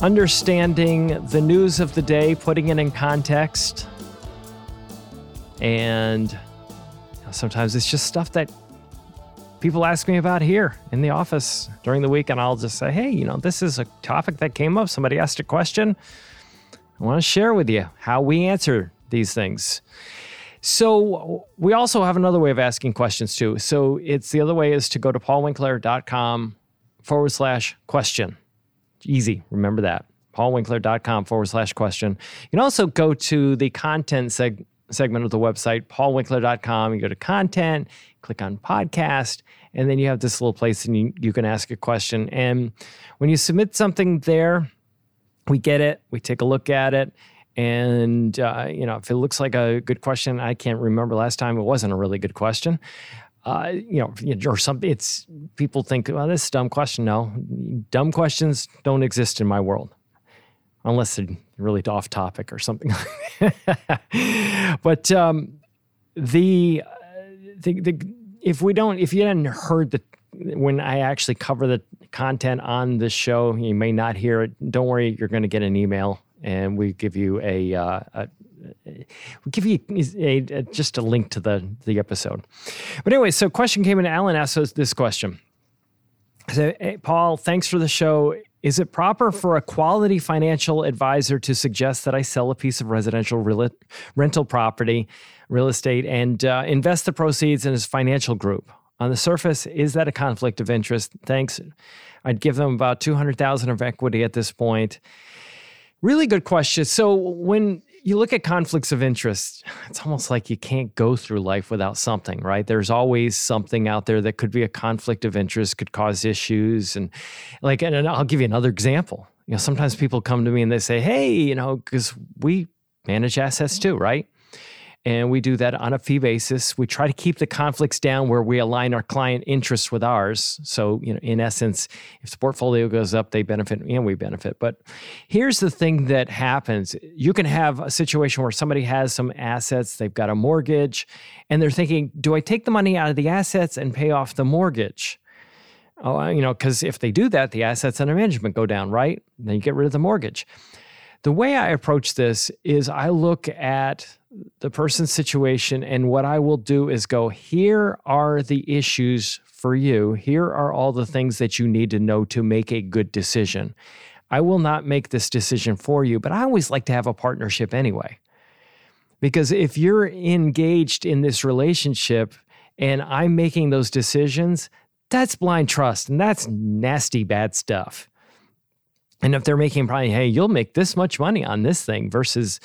understanding the news of the day, putting it in context. And sometimes it's just stuff that people ask me about here in the office during the week. And I'll just say, hey, you know, this is a topic that came up. Somebody asked a question. I want to share with you how we answer these things. So we also have another way of asking questions too. So it's the other way is to go to paulwinkler.com forward slash question. Easy. Remember that. paulwinkler.com forward slash question. You can also go to the content seg- segment of the website, paulwinkler.com. You go to content, click on podcast, and then you have this little place and you, you can ask a question. And when you submit something there, we get it, we take a look at it. And, uh, you know, if it looks like a good question, I can't remember last time it wasn't a really good question uh, you know, or something. It's people think, well, this is a dumb question. No, dumb questions don't exist in my world, unless they're really off topic or something. but um, the, the the if we don't, if you hadn't heard the when I actually cover the content on this show, you may not hear it. Don't worry, you're going to get an email, and we give you a, uh, a we'll give you a, a, just a link to the, the episode. But anyway, so question came in. Alan asked us this question. So, hey, Paul, thanks for the show. Is it proper for a quality financial advisor to suggest that I sell a piece of residential real, rental property, real estate, and uh, invest the proceeds in his financial group? On the surface, is that a conflict of interest? Thanks. I'd give them about 200,000 of equity at this point. Really good question. So when you look at conflicts of interest, it's almost like you can't go through life without something, right? There's always something out there that could be a conflict of interest, could cause issues. And like, and I'll give you another example. You know, sometimes people come to me and they say, hey, you know, because we manage assets too, right? And we do that on a fee basis. We try to keep the conflicts down where we align our client interests with ours. So, you know, in essence, if the portfolio goes up, they benefit and we benefit. But here's the thing that happens you can have a situation where somebody has some assets, they've got a mortgage, and they're thinking, do I take the money out of the assets and pay off the mortgage? Oh, you know, because if they do that, the assets under management go down, right? Then you get rid of the mortgage. The way I approach this is I look at the person's situation, and what I will do is go, here are the issues for you. Here are all the things that you need to know to make a good decision. I will not make this decision for you, but I always like to have a partnership anyway. Because if you're engaged in this relationship and I'm making those decisions, that's blind trust and that's nasty, bad stuff. And if they're making probably, hey, you'll make this much money on this thing versus,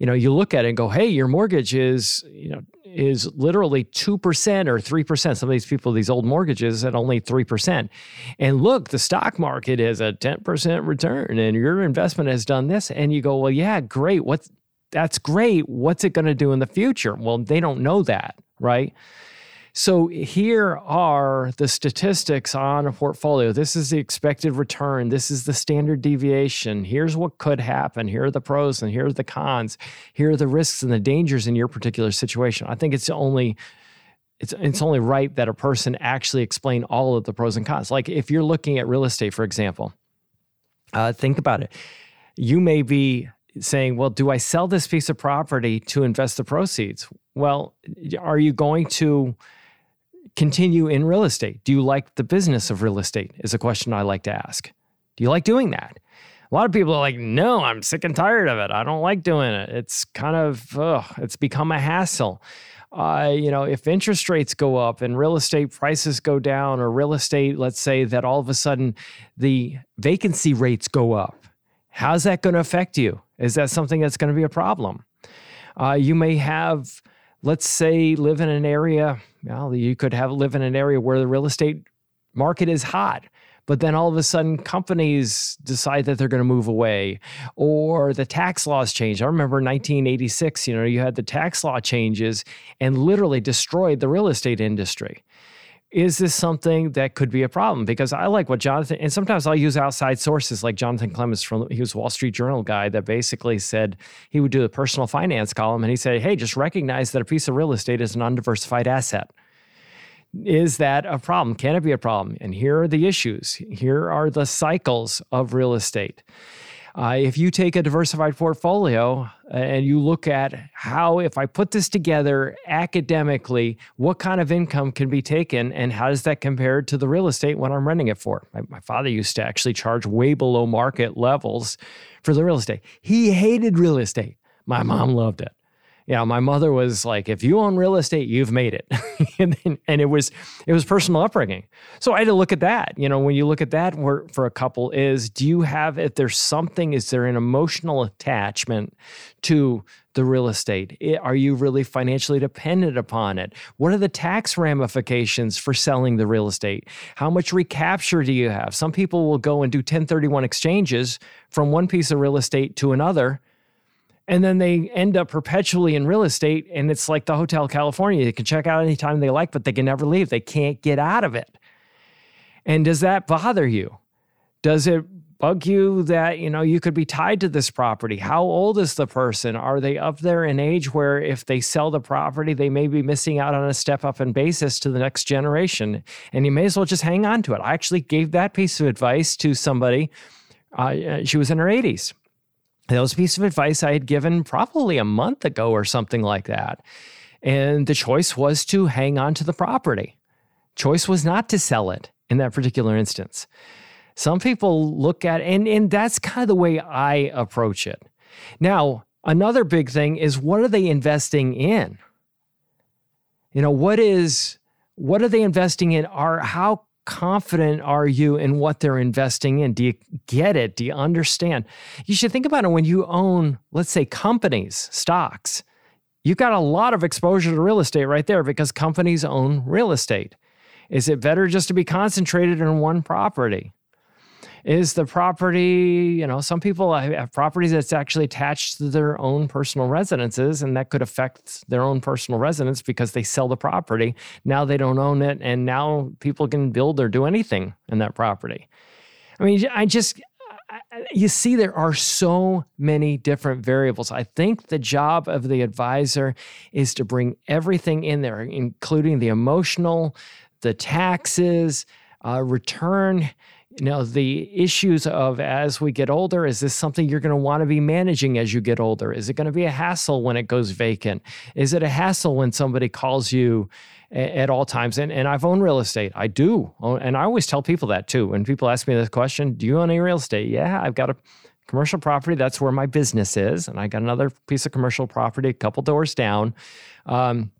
you know, you look at it and go, hey, your mortgage is, you know, is literally 2% or 3%. Some of these people, these old mortgages at only 3%. And look, the stock market is a 10% return and your investment has done this. And you go, well, yeah, great. What's that's great. What's it going to do in the future? Well, they don't know that, right? So here are the statistics on a portfolio. This is the expected return. This is the standard deviation. Here's what could happen. Here are the pros and here are the cons. Here are the risks and the dangers in your particular situation. I think it's only it's it's only right that a person actually explain all of the pros and cons. Like if you're looking at real estate, for example, uh, think about it. You may be saying, well, do I sell this piece of property to invest the proceeds? Well, are you going to continue in real estate? Do you like the business of real estate? Is a question I like to ask. Do you like doing that? A lot of people are like, no, I'm sick and tired of it. I don't like doing it. It's kind of, ugh, it's become a hassle. Uh, you know, if interest rates go up and real estate prices go down, or real estate, let's say that all of a sudden the vacancy rates go up, how's that going to affect you? Is that something that's going to be a problem? Uh, you may have let's say live in an area well you could have live in an area where the real estate market is hot but then all of a sudden companies decide that they're going to move away or the tax laws change. I remember 1986, you know, you had the tax law changes and literally destroyed the real estate industry. Is this something that could be a problem? Because I like what Jonathan, and sometimes I'll use outside sources like Jonathan Clements from, he was Wall Street Journal guy that basically said he would do a personal finance column and he said, hey, just recognize that a piece of real estate is an undiversified asset is that a problem? Can it be a problem? And here are the issues. Here are the cycles of real estate. Uh, if you take a diversified portfolio uh, and you look at how, if I put this together academically, what kind of income can be taken and how does that compare to the real estate when I'm renting it for? My, my father used to actually charge way below market levels for the real estate. He hated real estate. My mom loved it you know, my mother was like, if you own real estate, you've made it. and, then, and, it was it was personal upbringing. So I had to look at that. You know, when you look at that for, for a couple is do you have if there's something, is there an emotional attachment to the real estate? Are you really financially dependent upon it? What are the tax ramifications for selling the real estate? How much recapture do you have? Some people will go and do 1031 exchanges from one piece of real estate to another and then they end up perpetually in real estate and it's like the hotel california. They can check out anytime they like but they can never leave. They can't get out of it. And does that bother you? Does it bug you that you know you could be tied to this property? How old is the person? Are they up there in age where if they sell the property they may be missing out on a step up in basis to the next generation? And you may as well just hang on to it. I actually gave that piece of advice to somebody uh, she was in her 80s that was a piece of advice I had given probably a month ago or something like that. And the choice was to hang on to the property. Choice was not to sell it in that particular instance. Some people look at and and that's kind of the way I approach it. Now, another big thing is what are they investing in? You know, what is what are they investing in? Are how confident are you in what they're investing in? Do you get it? Do you understand? You should think about it when you own, let's say, companies, stocks. You've got a lot of exposure to real estate right there because companies own real estate. Is it better just to be concentrated in one property? Is the property, you know, some people have properties that's actually attached to their own personal residences, and that could affect their own personal residence because they sell the property. Now they don't own it, and now people can build or do anything in that property. I mean, I just, you see, there are so many different variables. I think the job of the advisor is to bring everything in there, including the emotional, the taxes, uh, return you know the issues of as we get older is this something you're going to want to be managing as you get older? Is it going to be a hassle when it goes vacant? Is it a hassle when somebody calls you at all times? And, and i've owned real estate. I do. And i always tell people that too. When people ask me this question do you own any real estate? Yeah i've got a commercial property. That's where my business is and i got another piece of commercial property a couple doors down. Um,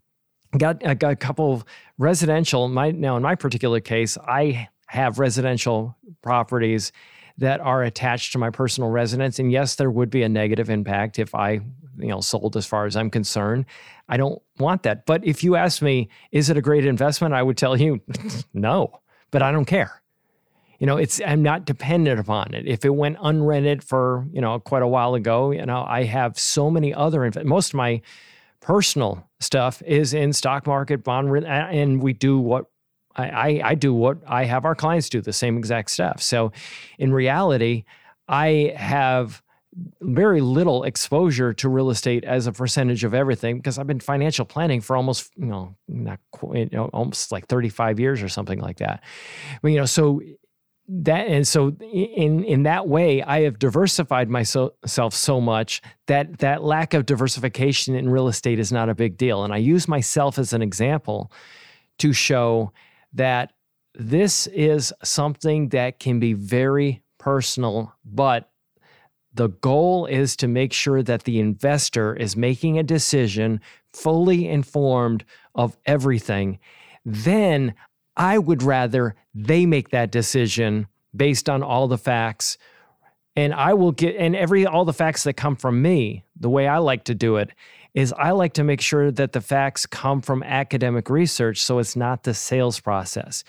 got, I got a couple of residential. My now in my particular case i have residential properties that are attached to my personal residence. And yes, there would be a negative impact if I, you know, sold as far as I'm concerned. I don't want that. But if you ask me, is it a great investment? I would tell you no, but I don't care. You know, it's I'm not dependent upon it. If it went unrented for, you know, quite a while ago, you know, I have so many other most of my personal stuff is in stock market bond and we do what I, I, do what I have our clients do, the same exact stuff. So in reality, I have very little exposure to real estate as a percentage of everything because I've been financial planning for almost, you know, not quite, you know, almost like 35 years or something like that. But, you know, so that and so in in that way I have diversified myself so much that that lack of diversification in real estate is not a big deal and I use myself as an example to show that this is something that can be very personal, but the goal is to make sure that the investor is making a decision fully informed of everything. Then I would rather they make that decision based on all the facts. And I will get, and every, all the facts that come from me, the way I like to do it is I like to make sure that the facts come from academic research so it's not the sales process.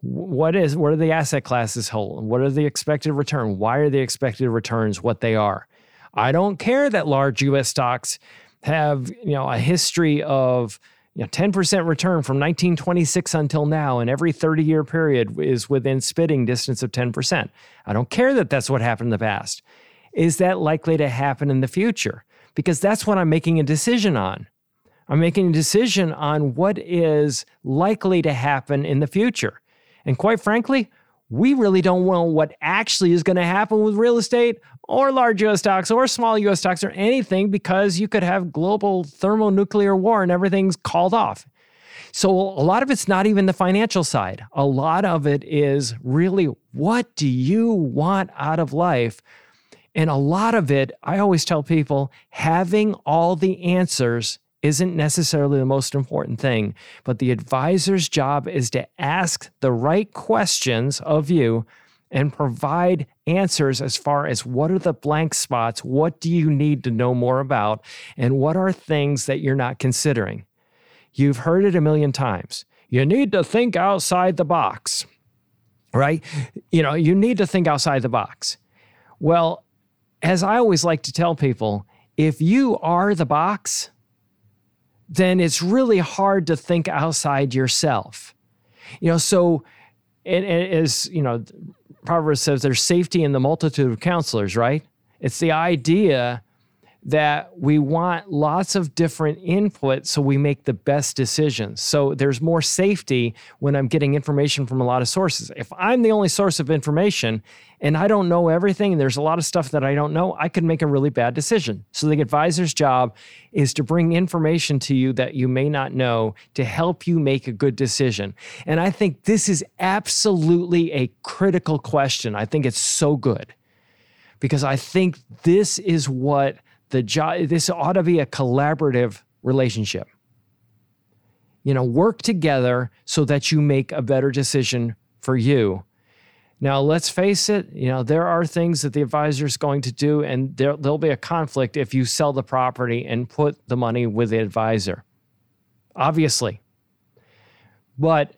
What is what are the asset classes hold? What are the expected return? Why are the expected returns what they are? I don't care that large US stocks have, you know, a history of you know, 10% return from 1926 until now, and every 30 year period is within spitting distance of 10%. I don't care that that's what happened in the past. Is that likely to happen in the future? Because that's what I'm making a decision on. I'm making a decision on what is likely to happen in the future. And quite frankly, we really don't know what actually is going to happen with real estate or large US stocks or small US stocks or anything because you could have global thermonuclear war and everything's called off. So a lot of it's not even the financial side. A lot of it is really what do you want out of life? And a lot of it, I always tell people, having all the answers isn't necessarily the most important thing, but the advisor's job is to ask the right questions of you and provide answers as far as what are the blank spots, what do you need to know more about, and what are things that you're not considering. You've heard it a million times. You need to think outside the box, right? You know, you need to think outside the box. Well, as I always like to tell people, if you are the box, then it's really hard to think outside yourself. You know, so it, it is, you know, Proverbs says there's safety in the multitude of counselors, right? It's the idea that we want lots of different input so we make the best decisions. So there's more safety when I'm getting information from a lot of sources. If I'm the only source of information and I don't know everything and there's a lot of stuff that I don't know, I could make a really bad decision. So the advisor's job is to bring information to you that you may not know to help you make a good decision. And I think this is absolutely a critical question. I think it's so good because I think this is what the job this ought to be a collaborative relationship. You know work together so that you make a better decision for you. Now let's face it you know there are things that the advisor is going to do and there, there'll be a conflict if you sell the property and put the money with the advisor. Obviously. But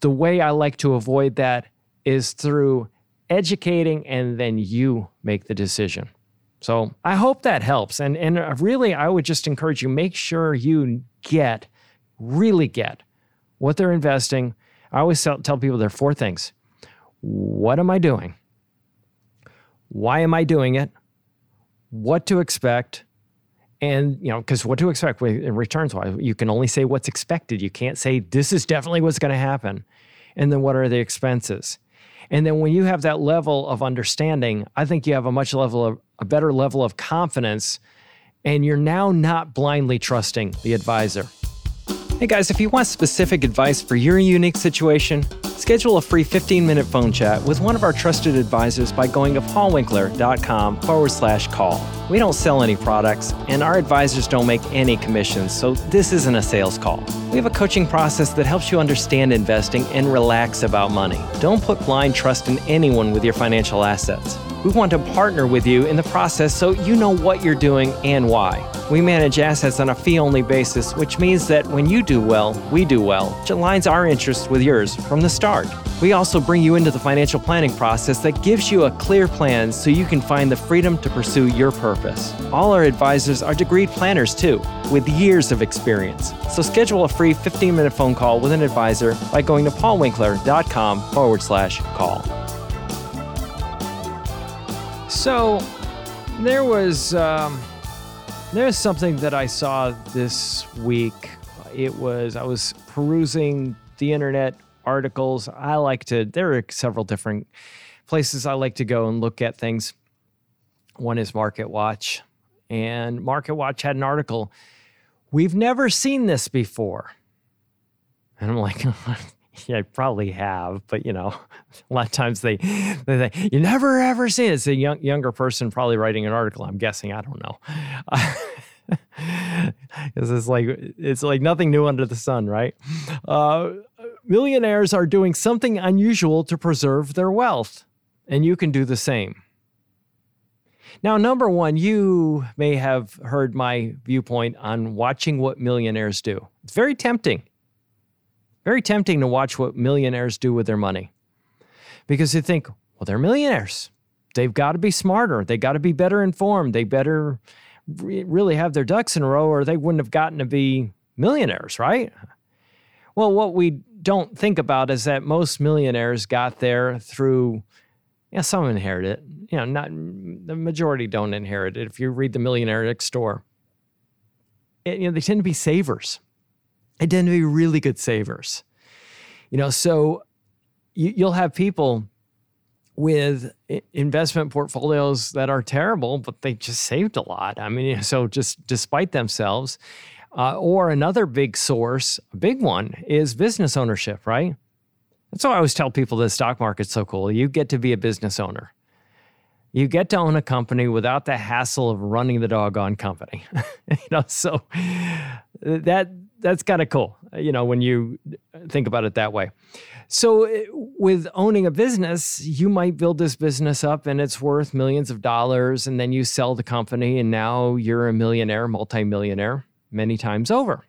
the way i like to avoid that is through educating and then you make the decision so I hope that helps. And, and uh, really, I would just encourage you make sure you get, really get what they're investing. I always tell, tell people there are four things What am I doing? Why am I doing it? What to expect? And, you know, because what to expect in returns wise, you can only say what's expected. You can't say this is definitely what's going to happen. And then what are the expenses? And then when you have that level of understanding, I think you have a much level of a better level of confidence and you're now not blindly trusting the advisor. Hey guys, if you want specific advice for your unique situation, schedule a free 15 minute phone chat with one of our trusted advisors by going to paulwinkler.com forward slash call. We don't sell any products, and our advisors don't make any commissions, so this isn't a sales call. We have a coaching process that helps you understand investing and relax about money. Don't put blind trust in anyone with your financial assets. We want to partner with you in the process so you know what you're doing and why. We manage assets on a fee only basis, which means that when you do well, we do well, which aligns our interests with yours from the start. We also bring you into the financial planning process that gives you a clear plan so you can find the freedom to pursue your purpose. All our advisors are degreed planners too, with years of experience. So schedule a free 15 minute phone call with an advisor by going to paulwinkler.com forward slash call. So there was um, there's something that I saw this week. It was I was perusing the internet articles. I like to there are several different places I like to go and look at things. One is Market Watch, and Market Watch had an article. We've never seen this before. And I'm like, yeah, I probably have, but you know, a lot of times they they you never ever see it. It's a young, younger person probably writing an article. I'm guessing. I don't know. Because it's like it's like nothing new under the sun, right? Uh, millionaires are doing something unusual to preserve their wealth, and you can do the same. Now, number one, you may have heard my viewpoint on watching what millionaires do. It's very tempting. Very tempting to watch what millionaires do with their money because you think, well, they're millionaires. They've got to be smarter. They got to be better informed. They better re- really have their ducks in a row or they wouldn't have gotten to be millionaires, right? Well, what we don't think about is that most millionaires got there through yeah, some inherit it. You know, not the majority don't inherit it. If you read the Millionaire Next Door, it, you know they tend to be savers. They tend to be really good savers. You know, so you, you'll have people with investment portfolios that are terrible, but they just saved a lot. I mean, so just despite themselves, uh, or another big source, a big one, is business ownership, right? That's why I always tell people the stock market's so cool. You get to be a business owner. You get to own a company without the hassle of running the doggone company. you know, so that that's kind of cool. You know, when you think about it that way. So with owning a business, you might build this business up and it's worth millions of dollars and then you sell the company and now you're a millionaire, multimillionaire many times over.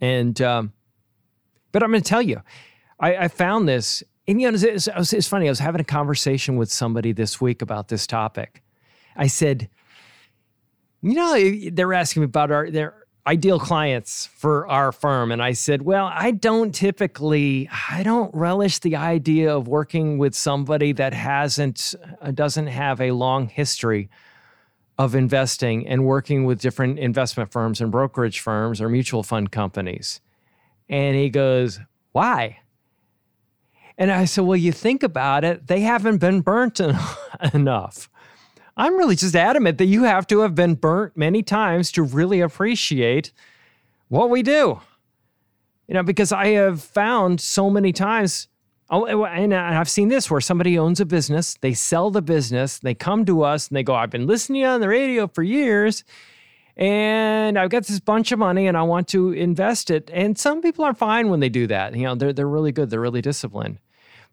And um, but I'm going to tell you, I, I found this, and you know, it's, it's, it's funny. I was having a conversation with somebody this week about this topic. I said, you know, they're asking me about our their ideal clients for our firm, and I said, well, I don't typically, I don't relish the idea of working with somebody that hasn't, uh, doesn't have a long history of investing and working with different investment firms and brokerage firms or mutual fund companies. And he goes, why? And I said, Well, you think about it, they haven't been burnt enough. I'm really just adamant that you have to have been burnt many times to really appreciate what we do. You know, because I have found so many times, oh, and I've seen this where somebody owns a business, they sell the business, they come to us and they go, I've been listening on the radio for years and I've got this bunch of money and I want to invest it. And some people are fine when they do that. You know, they're, they're really good, they're really disciplined.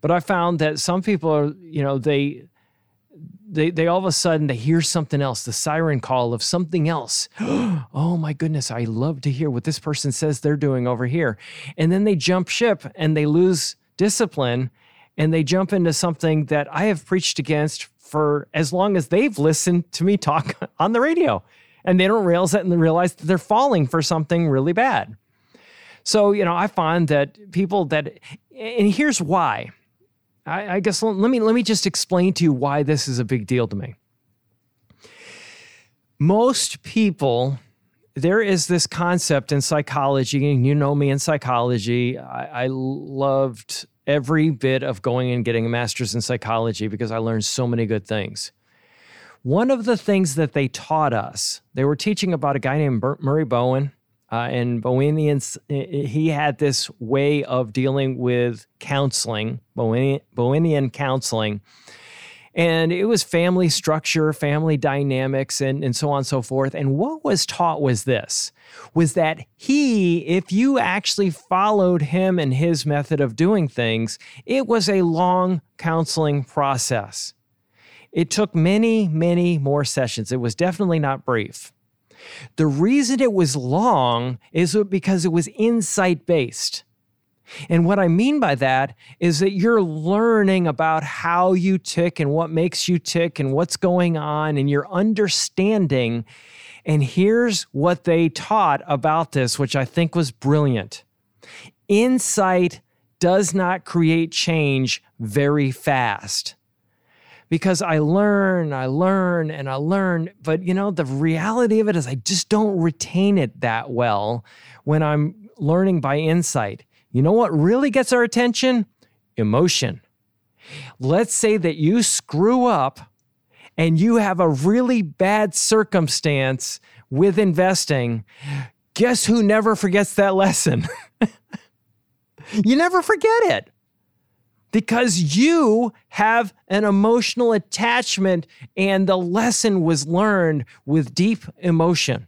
But I found that some people are, you know, they they they all of a sudden they hear something else, the siren call of something else. oh my goodness, I love to hear what this person says they're doing over here. And then they jump ship and they lose discipline and they jump into something that I have preached against for as long as they've listened to me talk on the radio. And they don't realize that and they realize that they're falling for something really bad. So, you know, I find that people that, and here's why I, I guess let me let me just explain to you why this is a big deal to me. Most people, there is this concept in psychology, and you know me in psychology. I, I loved every bit of going and getting a master's in psychology because I learned so many good things. One of the things that they taught us, they were teaching about a guy named Murray Bowen uh, and Bowenians, he had this way of dealing with counseling, Bowenian counseling. And it was family structure, family dynamics, and, and so on and so forth. And what was taught was this was that he, if you actually followed him and his method of doing things, it was a long counseling process. It took many, many more sessions. It was definitely not brief. The reason it was long is because it was insight based. And what I mean by that is that you're learning about how you tick and what makes you tick and what's going on, and you're understanding. And here's what they taught about this, which I think was brilliant insight does not create change very fast because I learn, I learn, and I learn. But you know, the reality of it is I just don't retain it that well when I'm learning by insight. You know what really gets our attention? Emotion. Let's say that you screw up and you have a really bad circumstance with investing. Guess who never forgets that lesson? you never forget it because you have an emotional attachment and the lesson was learned with deep emotion.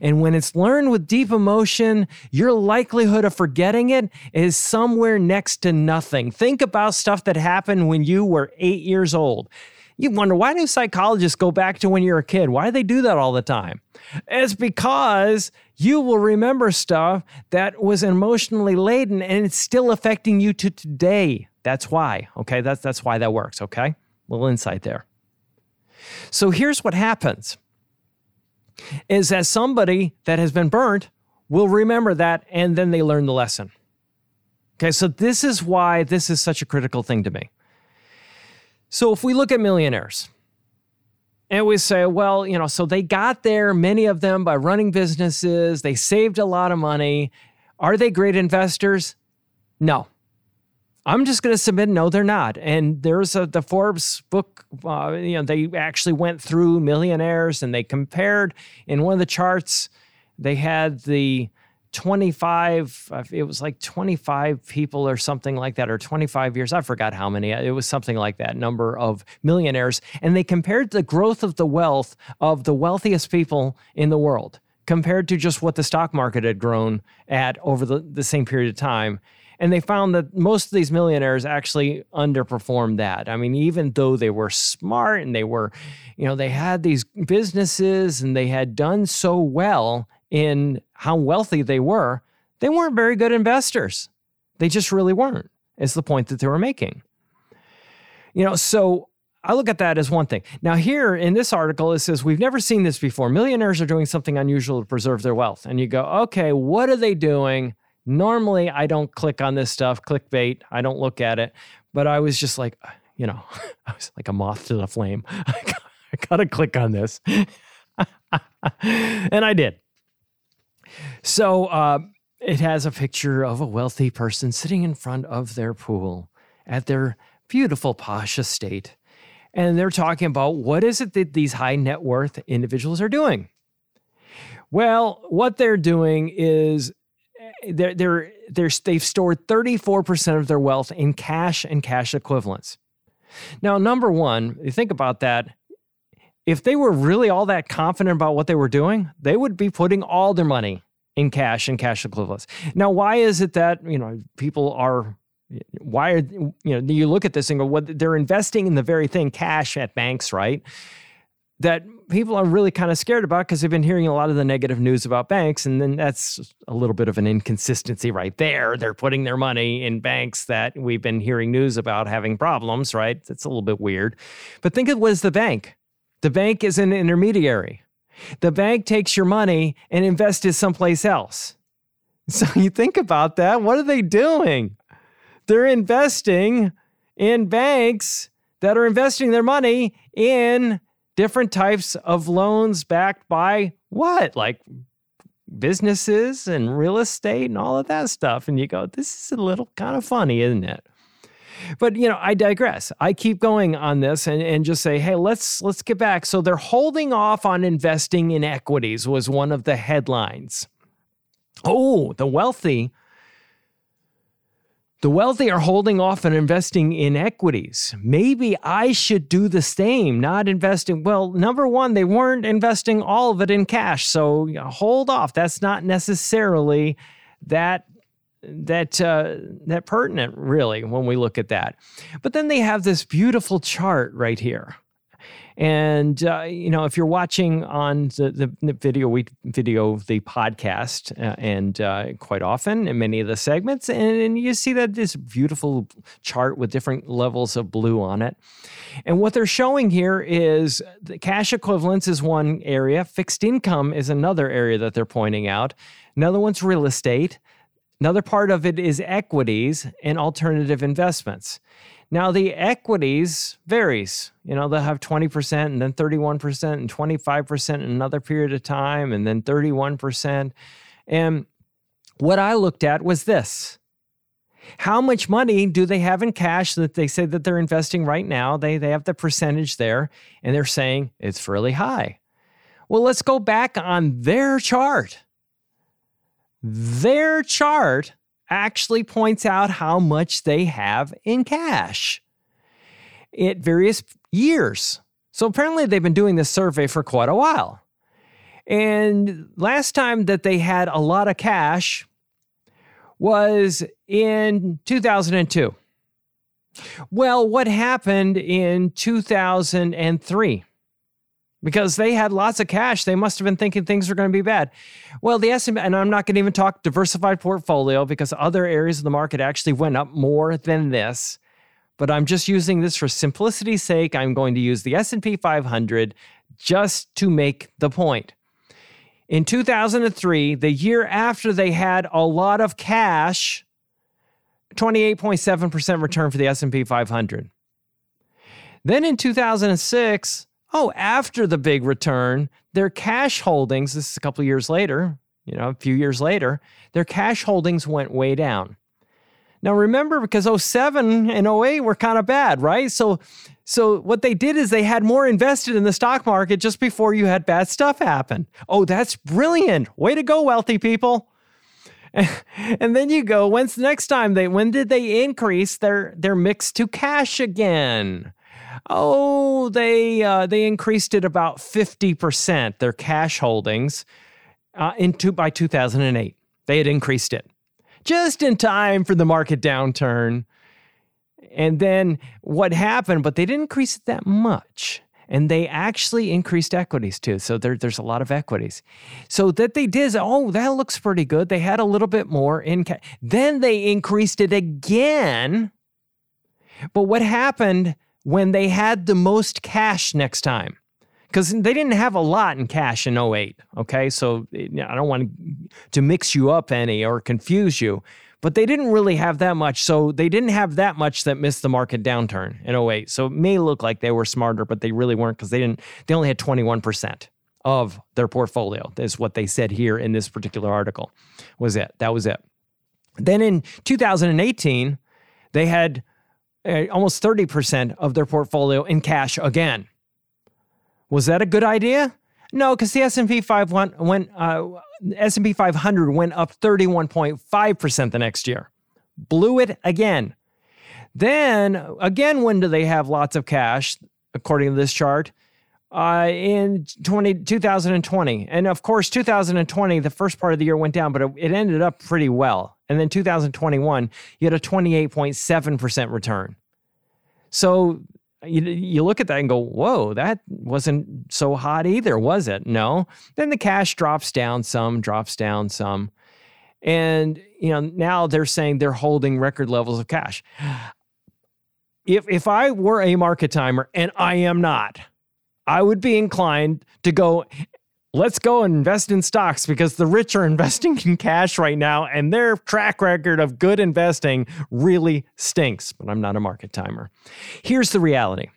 And when it's learned with deep emotion, your likelihood of forgetting it is somewhere next to nothing. Think about stuff that happened when you were eight years old. You wonder why do psychologists go back to when you're a kid? Why do they do that all the time? It's because you will remember stuff that was emotionally laden and it's still affecting you to today. That's why. Okay, that's that's why that works, okay? Little insight there. So here's what happens. Is that somebody that has been burnt will remember that and then they learn the lesson. Okay, so this is why this is such a critical thing to me. So if we look at millionaires and we say, well, you know, so they got there, many of them by running businesses, they saved a lot of money. Are they great investors? No. I'm just going to submit no, they're not. And there's a, the Forbes book, uh, you know, they actually went through millionaires and they compared in one of the charts, they had the 25 uh, it was like 25 people or something like that or 25 years i forgot how many it was something like that number of millionaires. And they compared the growth of the wealth of the wealthiest people in the world compared to just what the stock market had grown at over the, the same period of time. And they found that most of these millionaires actually underperformed that. I mean even though they were smart and they were you know they had these businesses and they had done so well in how wealthy they were, they weren't very good investors. They just really weren't, is the point that they were making. You know, so I look at that as one thing. Now, here in this article, it says, We've never seen this before. Millionaires are doing something unusual to preserve their wealth. And you go, Okay, what are they doing? Normally, I don't click on this stuff, clickbait, I don't look at it. But I was just like, you know, I was like a moth to the flame. I gotta click on this. and I did. So uh, it has a picture of a wealthy person sitting in front of their pool at their beautiful posh estate. And they're talking about what is it that these high net worth individuals are doing? Well, what they're doing is eh, they're, they're, they're, they've stored 34% of their wealth in cash and cash equivalents. Now, number one, you think about that, if they were really all that confident about what they were doing, they would be putting all their money in cash and cash equivalents. Now, why is it that, you know, people are why are you know you look at this and go what they're investing in the very thing cash at banks right? That people are really kind of scared about because they've been hearing a lot of the negative news about banks and then that's a little bit of an inconsistency right there. They're putting their money in banks that we've been hearing news about having problems right? That's a little bit weird. But think of what is the bank the bank is an intermediary the bank takes your money and invests it someplace else. So you think about that. What are they doing? They're investing in banks that are investing their money in different types of loans backed by what? Like businesses and real estate and all of that stuff. And you go, this is a little kind of funny, isn't it? But you know, I digress. I keep going on this and, and just say, hey, let's let's get back. So they're holding off on investing in equities was one of the headlines. Oh, the wealthy. The wealthy are holding off on investing in equities. Maybe I should do the same, not investing. Well, number one, they weren't investing all of it in cash. So hold off. That's not necessarily that that uh, that pertinent really when we look at that. But then they have this beautiful chart right here. And uh, you know, if you're watching on the, the, video, we video the podcast, uh, and uh, quite often in many of the segments, and, and, you see that this beautiful chart with different levels of blue on it. And what they're showing here is the cash equivalents is one area, fixed income is another area that they're pointing out. Another one's real estate. Another part of it is equities and alternative investments. Now, the equities varies. You know, they'll have 20% and then 31% and 25% in another period of time and then 31%. And what I looked at was this how much money do they have in cash that they say that they're investing right now? They, they have the percentage there and they're saying it's really high. Well, let's go back on their chart. Their chart actually points out how much they have in cash at various years. So apparently, they've been doing this survey for quite a while. And last time that they had a lot of cash was in 2002. Well, what happened in 2003? Because they had lots of cash, they must have been thinking things were going to be bad. Well, the S&P, and I'm not going to even talk diversified portfolio because other areas of the market actually went up more than this. But I'm just using this for simplicity's sake. I'm going to use the S&P 500 just to make the point. In 2003, the year after they had a lot of cash, 28.7% return for the S&P 500. Then in 2006, oh, after the big return, their cash holdings, this is a couple years later, you know, a few years later, their cash holdings went way down. Now remember because 07 and 08 were kind of bad, right? So so what they did is they had more invested in the stock market just before you had bad stuff happen. Oh, that's brilliant. Way to go wealthy people. and then you go, when's the next time they when did they increase their their mix to cash again? Oh, they uh, they increased it about 50%, their cash holdings, uh, into by 2008. They had increased it just in time for the market downturn. And then what happened, but they didn't increase it that much and they actually increased equities too. So there, there's a lot of equities. So that they did, oh, that looks pretty good. They had a little bit more in. Then they increased it again. But what happened when they had the most cash next time? Because they didn't have a lot in cash in 08. Okay. So eh, I don't want to mix you up any or confuse you but they didn't really have that much. So they didn't have that much that missed the market downturn in 08. So it may look like they were smarter, but they really weren't because they didn't, they only had 21% of their portfolio, is what they said here in this particular article. Was it? That was it. Then in 2018, they had uh, almost 30% of their portfolio in cash again. Was that a good idea? No, because the S&P 5 went, went uh, S&P 500 went up 31.5% the next year. Blew it again. Then again, when do they have lots of cash, according to this chart? Uh, in 20, 2020. And of course, 2020, the first part of the year went down, but it, it ended up pretty well. And then 2021, you had a 28.7% return. So you, you look at that and go, whoa, that wasn't so hot either, was it? No. Then the cash drops down some, drops down some. And, you know, now they're saying they're holding record levels of cash. If, if I were a market timer, and I am not, I would be inclined to go let's go and invest in stocks because the rich are investing in cash right now and their track record of good investing really stinks. But I'm not a market timer. Here's the reality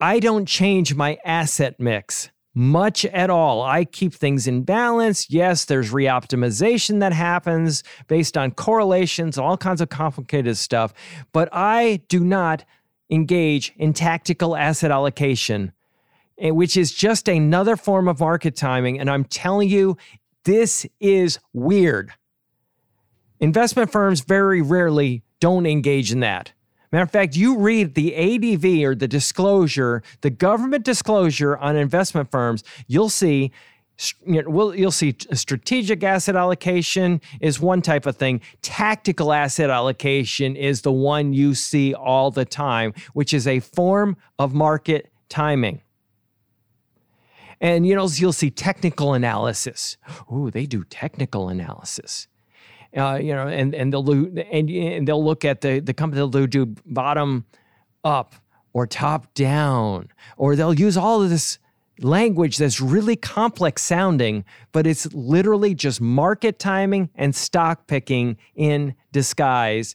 I don't change my asset mix much at all. I keep things in balance. Yes, there's reoptimization that happens based on correlations, all kinds of complicated stuff, but I do not engage in tactical asset allocation eh, which is just another form of market timing. And I'm telling you, this is weird. Investment firms very rarely don't engage in that. Matter of fact, you read the ADV or the disclosure, the government disclosure on investment firms, you'll see you'll see strategic asset allocation is one type of thing. Tactical asset allocation is the one you see all the time, which is a form of market timing. And you know, you'll see technical analysis. Ooh, they do technical analysis. Uh, you know, and and they'll and, and they'll look at the the company. They'll do bottom up or top down, or they'll use all of this language that's really complex sounding, but it's literally just market timing and stock picking in disguise.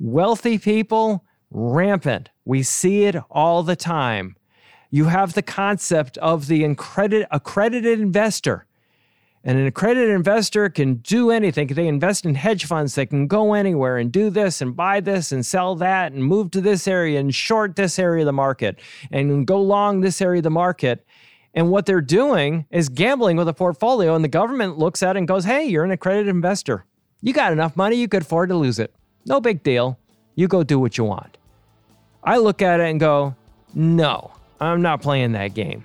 Wealthy people, rampant. We see it all the time you have the concept of the accredited investor. And an accredited investor can do anything. They invest in hedge funds. They can go anywhere and do this and buy this and sell that and move to this area and short this area of the market and go long this area of the market. And what they're doing is gambling with a portfolio. And the government looks at it and goes, hey, you're an accredited investor. You got enough money, you could afford to lose it. No big deal. You go do what you want. I look at it and go, no, I'm not playing that game.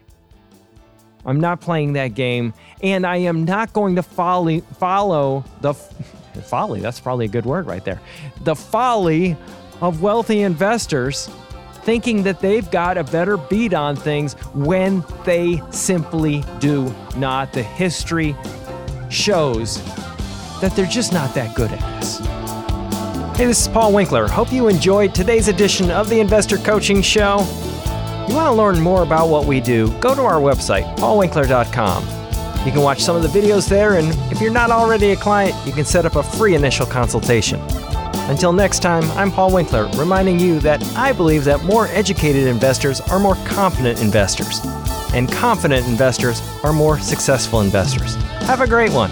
I'm not playing that game, and I am not going to follow follow the folly. That's probably a good word right there. The folly of wealthy investors thinking that they've got a better beat on things when they simply do not. The history shows that they're just not that good at this. Hey, this is Paul Winkler. Hope you enjoyed today's edition of the Investor Coaching Show. You want to learn more about what we do? Go to our website, paulwinkler.com. You can watch some of the videos there, and if you're not already a client, you can set up a free initial consultation. Until next time, I'm Paul Winkler, reminding you that I believe that more educated investors are more confident investors, and confident investors are more successful investors. Have a great one.